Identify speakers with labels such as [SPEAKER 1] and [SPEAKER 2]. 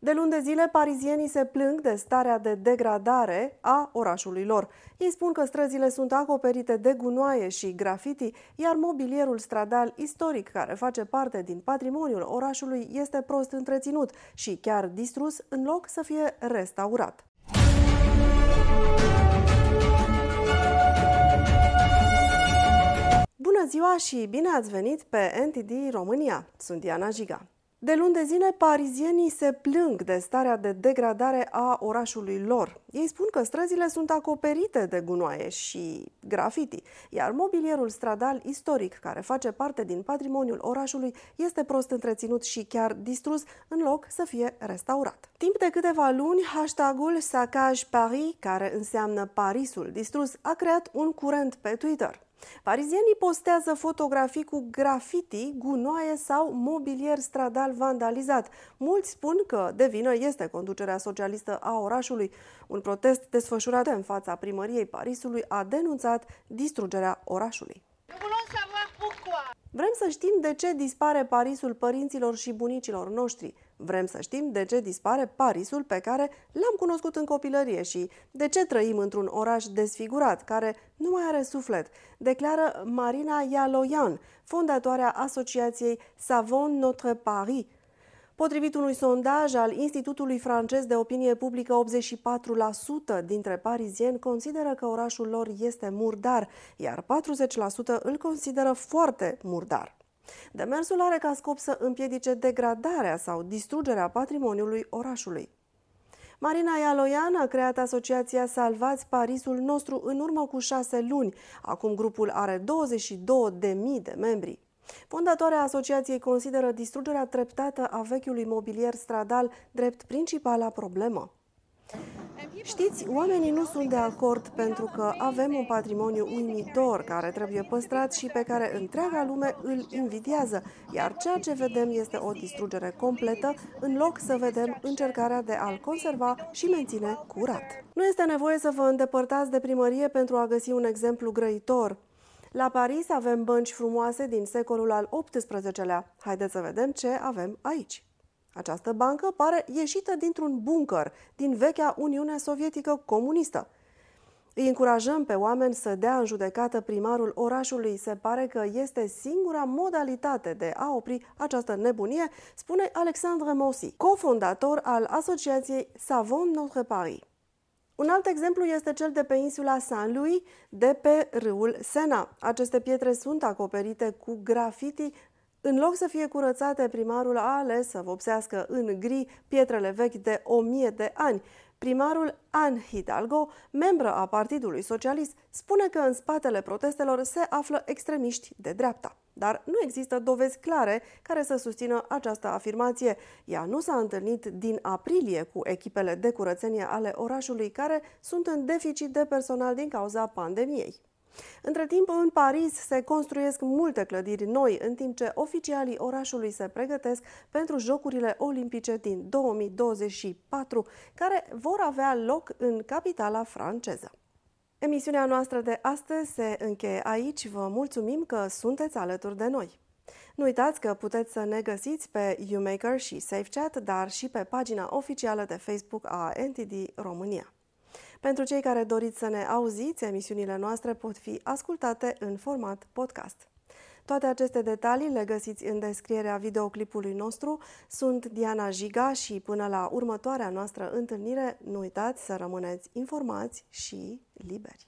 [SPEAKER 1] De luni de zile, parizienii se plâng de starea de degradare a orașului lor. Ei spun că străzile sunt acoperite de gunoaie și grafiti, iar mobilierul stradal istoric, care face parte din patrimoniul orașului, este prost întreținut și chiar distrus în loc să fie restaurat. Bună ziua și bine ați venit pe NTD România! Sunt Diana Giga. De luni de zile, parizienii se plâng de starea de degradare a orașului lor. Ei spun că străzile sunt acoperite de gunoaie și grafiti, iar mobilierul stradal istoric, care face parte din patrimoniul orașului, este prost întreținut și chiar distrus, în loc să fie restaurat. Timp de câteva luni, hashtagul Sacage Paris, care înseamnă Parisul distrus, a creat un curent pe Twitter. Parizienii postează fotografii cu grafiti, gunoaie sau mobilier stradal vandalizat. Mulți spun că de vină este conducerea socialistă a orașului. Un protest desfășurat în fața primăriei Parisului a denunțat distrugerea orașului. Vrem să știm de ce dispare Parisul părinților și bunicilor noștri. Vrem să știm de ce dispare Parisul pe care l-am cunoscut în copilărie și de ce trăim într-un oraș desfigurat, care nu mai are suflet, declară Marina Yaloyan, fondatoarea asociației Savon Notre Paris, Potrivit unui sondaj al Institutului francez de opinie publică, 84% dintre parizieni consideră că orașul lor este murdar, iar 40% îl consideră foarte murdar. Demersul are ca scop să împiedice degradarea sau distrugerea patrimoniului orașului. Marina Ialoian a creat asociația Salvați Parisul nostru în urmă cu șase luni. Acum grupul are 22.000 de membri. Fondatoarea asociației consideră distrugerea treptată a vechiului mobilier stradal drept principala problemă. Știți, oamenii nu sunt de acord pentru că avem un patrimoniu uimitor care trebuie păstrat și pe care întreaga lume îl invidiază, iar ceea ce vedem este o distrugere completă în loc să vedem încercarea de a-l conserva și menține curat. Nu este nevoie să vă îndepărtați de primărie pentru a găsi un exemplu grăitor. La Paris avem bănci frumoase din secolul al XVIII-lea. Haideți să vedem ce avem aici. Această bancă pare ieșită dintr-un bunker din vechea Uniune Sovietică comunistă. Îi încurajăm pe oameni să dea în judecată primarul orașului. Se pare că este singura modalitate de a opri această nebunie, spune Alexandre Mosi, cofondator al asociației Savon Notre Paris. Un alt exemplu este cel de pe insula Saint-Louis, de pe râul Sena. Aceste pietre sunt acoperite cu grafiti. În loc să fie curățate, primarul a ales să vopsească în gri pietrele vechi de o mie de ani. Primarul Anne Hidalgo, membră a Partidului Socialist, spune că în spatele protestelor se află extremiști de dreapta. Dar nu există dovezi clare care să susțină această afirmație. Ea nu s-a întâlnit din aprilie cu echipele de curățenie ale orașului care sunt în deficit de personal din cauza pandemiei. Între timp, în Paris se construiesc multe clădiri noi, în timp ce oficialii orașului se pregătesc pentru Jocurile Olimpice din 2024, care vor avea loc în capitala franceză. Emisiunea noastră de astăzi se încheie aici. Vă mulțumim că sunteți alături de noi. Nu uitați că puteți să ne găsiți pe YouMaker și SafeChat, dar și pe pagina oficială de Facebook a NTD România. Pentru cei care doriți să ne auziți, emisiunile noastre pot fi ascultate în format podcast. Toate aceste detalii le găsiți în descrierea videoclipului nostru. Sunt Diana Jiga și până la următoarea noastră întâlnire, nu uitați să rămâneți informați și liberi.